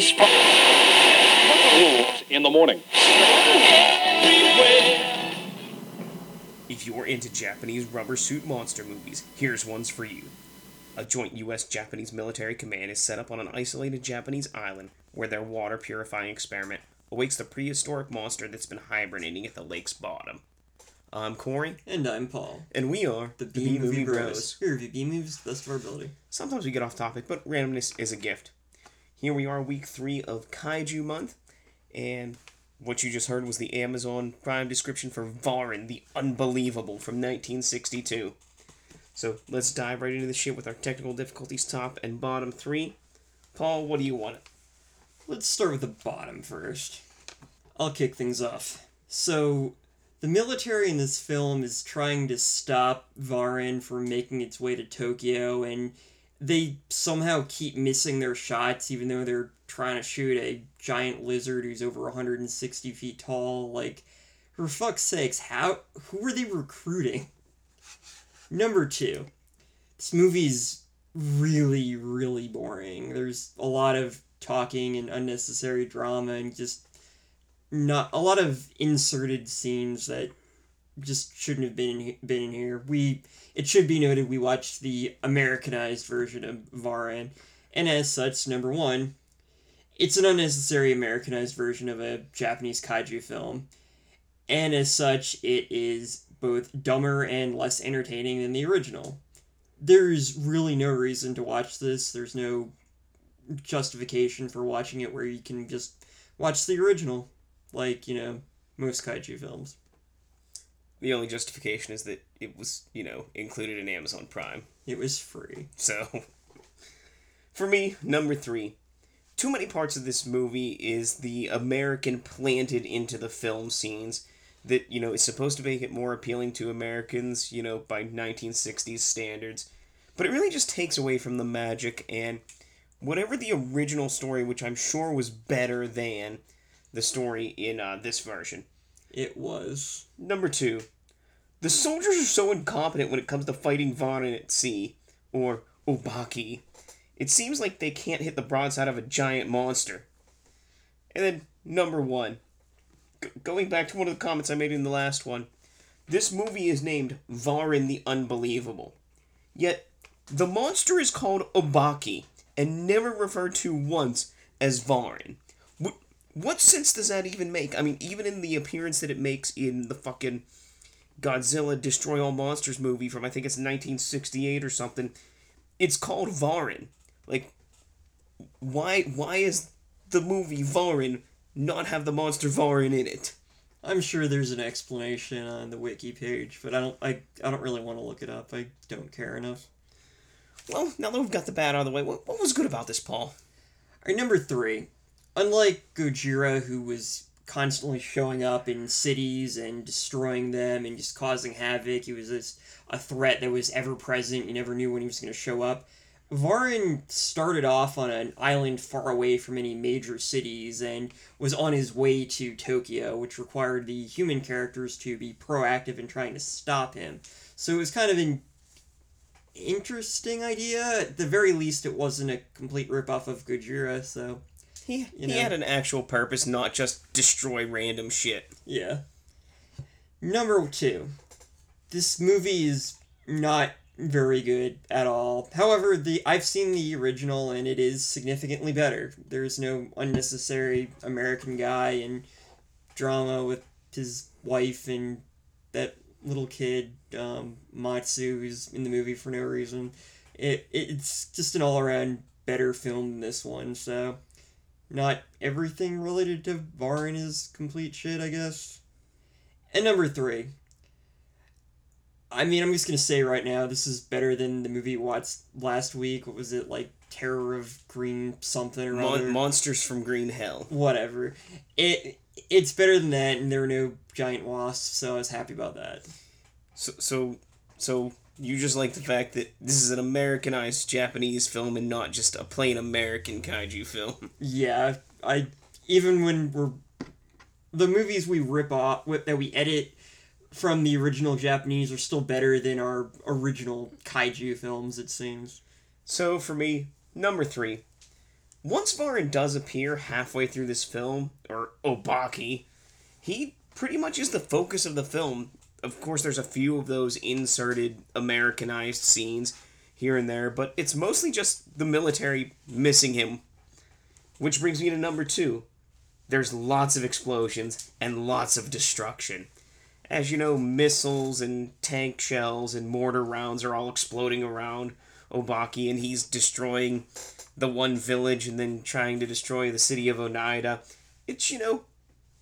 Japanese rules in the morning. If you're into Japanese rubber suit monster movies, here's one's for you. A joint US Japanese military command is set up on an isolated Japanese island where their water purifying experiment awaits the prehistoric monster that's been hibernating at the lake's bottom. I'm Corey. And I'm Paul. And we are the B Movie Bros. We review B movies the best of our ability. Sometimes we get off topic, but randomness is a gift. Here we are, week three of Kaiju Month, and what you just heard was the Amazon Prime description for Varan, the Unbelievable from 1962. So let's dive right into the shit with our technical difficulties top and bottom three. Paul, what do you want? Let's start with the bottom first. I'll kick things off. So, the military in this film is trying to stop Varan from making its way to Tokyo, and they somehow keep missing their shots, even though they're trying to shoot a giant lizard who's over 160 feet tall. Like, for fuck's sakes, how who are they recruiting? Number two, this movie's really, really boring. There's a lot of talking and unnecessary drama and just not a lot of inserted scenes that just shouldn't have been in, been in here. We it should be noted we watched the Americanized version of Varan, and as such, number one, it's an unnecessary Americanized version of a Japanese kaiju film, and as such, it is both dumber and less entertaining than the original. There's really no reason to watch this. There's no justification for watching it where you can just watch the original, like, you know, most kaiju films. The only justification is that it was, you know, included in Amazon Prime. It was free. So, for me, number three, too many parts of this movie is the American planted into the film scenes that you know is supposed to make it more appealing to Americans, you know, by 1960s standards. But it really just takes away from the magic and whatever the original story, which I'm sure was better than the story in uh, this version. It was. Number two, the soldiers are so incompetent when it comes to fighting Varan at sea, or Obaki. It seems like they can't hit the broadside of a giant monster. And then, number one, going back to one of the comments I made in the last one, this movie is named Varan the Unbelievable. Yet, the monster is called Obaki and never referred to once as Varan. What, sense does that even make? I mean, even in the appearance that it makes in the fucking Godzilla Destroy All Monsters movie from I think it's 1968 or something, it's called Varan. Like, why why is the movie Varan not have the monster Varan in it? I'm sure there's an explanation on the wiki page, but I don't I, I don't really want to look it up. I don't care enough. Well, now that we've got the bad out of the way, what, what was good about this, Paul? All right, number three. Unlike Gojira, who was constantly showing up in cities and destroying them and just causing havoc, he was just a threat that was ever present. You never knew when he was going to show up. Varan started off on an island far away from any major cities and was on his way to Tokyo, which required the human characters to be proactive in trying to stop him. So it was kind of an interesting idea. At the very least, it wasn't a complete ripoff of Gojira, so. He, you know. he had an actual purpose, not just destroy random shit. Yeah. Number two. This movie is not very good at all. However, the I've seen the original and it is significantly better. There's no unnecessary American guy and drama with his wife and that little kid um, Matsu who's in the movie for no reason. It it's just an all around better film than this one. So not everything related to Varan is complete shit, I guess. And number three, I mean, I'm just gonna say right now, this is better than the movie watched last week. What was it like? Terror of Green something or Mon- other. Monsters from Green Hell. Whatever. It it's better than that, and there were no giant wasps, so I was happy about that. So so so you just like the fact that this is an Americanized Japanese film and not just a plain American kaiju film. Yeah, I even when we're the movies we rip off that we edit from the original Japanese are still better than our original kaiju films, it seems. So for me, number three, once Varan does appear halfway through this film, or Obaki, he pretty much is the focus of the film. Of course, there's a few of those inserted Americanized scenes here and there, but it's mostly just the military missing him. Which brings me to number two. There's lots of explosions and lots of destruction. As you know, missiles and tank shells and mortar rounds are all exploding around Obaki, and he's destroying the one village and then trying to destroy the city of Haneda. It's, you know,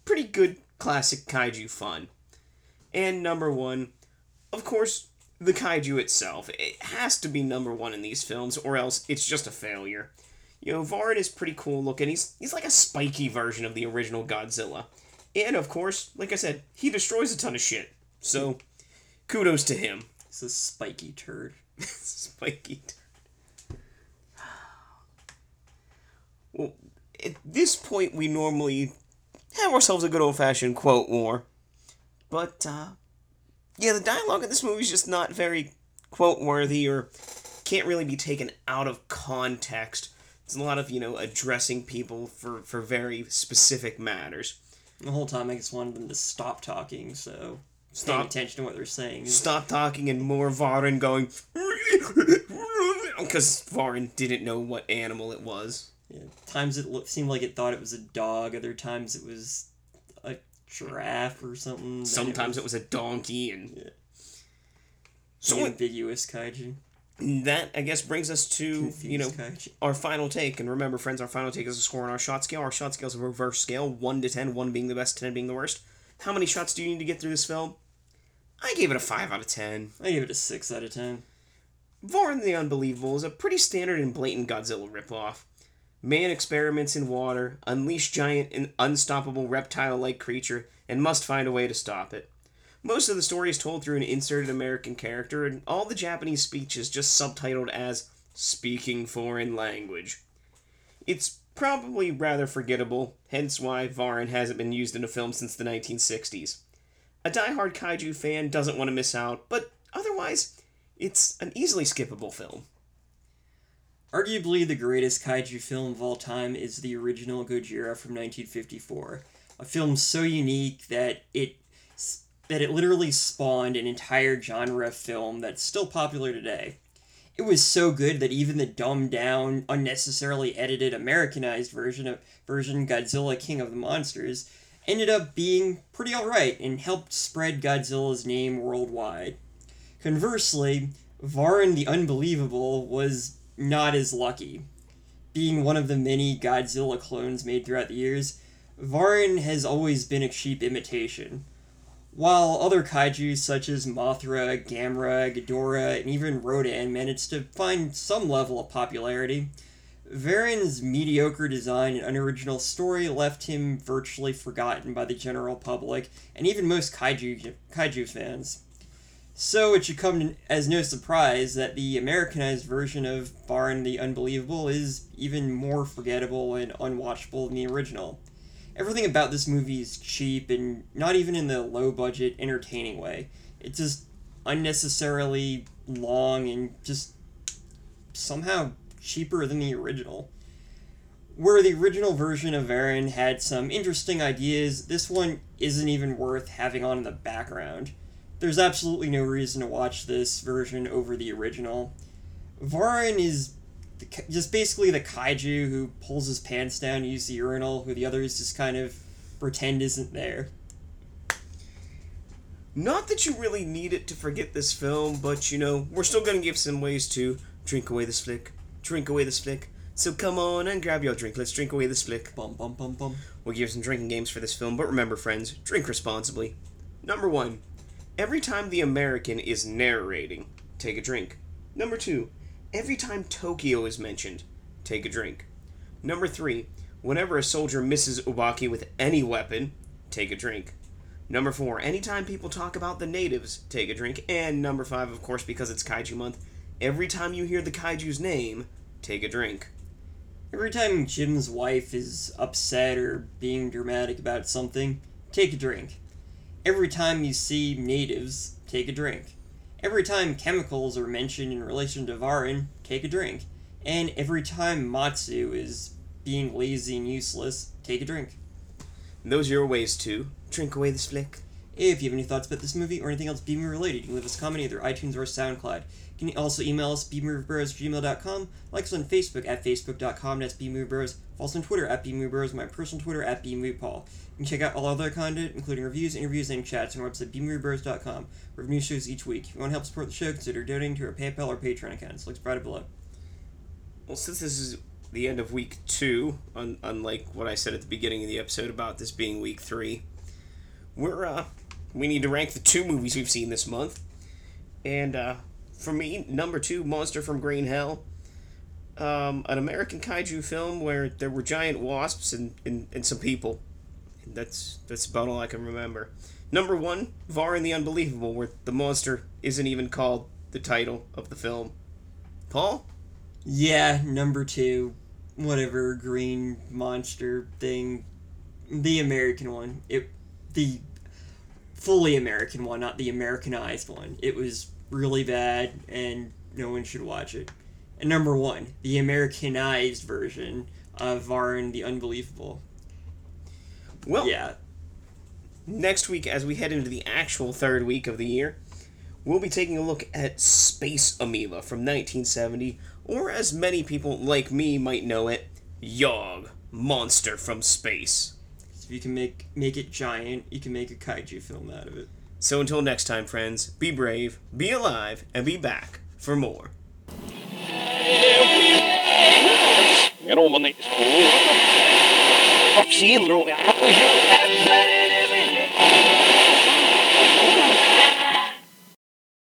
pretty good classic kaiju fun. And number one, of course, the kaiju itself. It has to be number one in these films, or else it's just a failure. You know, Varan is pretty cool looking. He's he's like a spiky version of the original Godzilla. And of course, like I said, he destroys a ton of shit. So, kudos to him. It's a spiky turd. spiky turd. Well, at this point, we normally have ourselves a good old fashioned quote war. But, uh, yeah, the dialogue in this movie is just not very quote worthy or can't really be taken out of context. It's a lot of, you know, addressing people for, for very specific matters. The whole time I just wanted them to stop talking, so Stop. paying attention to what they're saying. Stop talking and more Varan going. Because Varan didn't know what animal it was. Yeah. Times it seemed like it thought it was a dog. Other times it was giraffe or something. Sometimes it was a donkey, and Yeah. so ambiguous kaiju. that I guess brings us to Confused you know kaiju. our final take. And remember, friends, our final take is a score on our shot scale. Our shot scale is a reverse scale, one to ten, one being the best, ten being the worst. How many shots do you need to get through this film? I gave it a five out of ten. I gave it a six out of ten. Varan the Unbelievable is a pretty standard and blatant Godzilla ripoff. Man experiments in water, unleash giant and unstoppable reptile like creature, and must find a way to stop it. Most of the story is told through an inserted American character, and all the Japanese speech is just subtitled as speaking foreign language. It's probably rather forgettable, hence why Varan hasn't been used in a film since the 1960s. A die-hard kaiju fan doesn't want to miss out, but otherwise, it's an easily skippable film. Arguably, the greatest kaiju film of all time is the original Gojira from 1954. A film so unique that it that it literally spawned an entire genre of film that's still popular today. It was so good that even the dumbed down, unnecessarily edited Americanized version of version Godzilla King of the Monsters ended up being pretty alright and helped spread Godzilla's name worldwide. Conversely, Varan the Unbelievable was not as lucky. Being one of the many Godzilla clones made throughout the years, Varan has always been a cheap imitation. While other kaiju such as Mothra, Gamera, Ghidorah, and even Rodan managed to find some level of popularity, Varan's mediocre design and unoriginal story left him virtually forgotten by the general public and even most kaiju, kaiju fans. So it should come as no surprise that the Americanized version of Varan the Unbelievable is even more forgettable and unwatchable than the original. Everything about this movie is cheap and not even in the low budget, entertaining way. It's just unnecessarily long and just somehow cheaper than the original. Where the original version of Varan had some interesting ideas, this one isn't even worth having on in the background. There's absolutely no reason to watch this version over the original. Varan is the, just basically the kaiju who pulls his pants down to use the urinal, who the others just kind of pretend isn't there. Not that you really need it to forget this film, but you know, we're still gonna give some ways to drink away this flick. Drink away this flick. So come on and grab your drink. Let's drink away this flick. Bum bum bum bum. We'll give some drinking games for this film, but remember, friends, drink responsibly. Number one, every time the American is narrating, take a drink. Number two, every time Tokyo is mentioned, take a drink. Number three, whenever a soldier misses Obaki with any weapon, take a drink. Number four, anytime people talk about the natives, take a drink. And number five, of course, because it's Kaiju Month, every time you hear the Kaiju's name, take a drink. Every time Jim's wife is upset or being dramatic about something, take a drink. Every time you see natives, take a drink. Every time chemicals are mentioned in relation to Varan, take a drink. And every time Matsu is being lazy and useless, take a drink. Those are your ways to drink away this flick. If you have any thoughts about this movie or anything else B-movie related, you can leave us a comment either iTunes or SoundCloud. You can also email us bmoviebros@gmail.com, like us on Facebook at facebook.com, that's bmoviebros, follow us on Twitter at bmoviebros, my personal Twitter at bmoviepauL. You can check out all other content, including reviews, interviews, and chats on our website bmoviebros.com. We have new shows each week. If you want to help support the show, consider donating to our PayPal or Patreon accounts. Links provided below. Well, since this is the end of week two, un- unlike what I said at the beginning of the episode about this being week three, we're uh, we need to rank the two movies we've seen this month. And uh, for me, number two, Monster from Green Hell, um, an American kaiju film where there were giant wasps and, and, and some people. And that's that's about all I can remember. Number one, Varan the Unbelievable, where the monster isn't even called the title of the film. Paul? Yeah, number two, whatever green monster thing, the American one. It, the fully American one, not the Americanized one. It was really bad, and no one should watch it. And number one, the Americanized version of Varan the Unbelievable. Well, Yeah, next week, as we head into the actual third week of the year, we'll be taking a look at Space Amoeba from 1970, or as many people like me might know it, Yog, Monster from Space. If you can make make it giant, you can make a kaiju film out of it. So until next time, friends, be brave, be alive, and be back for more. Get on my knees. I've seen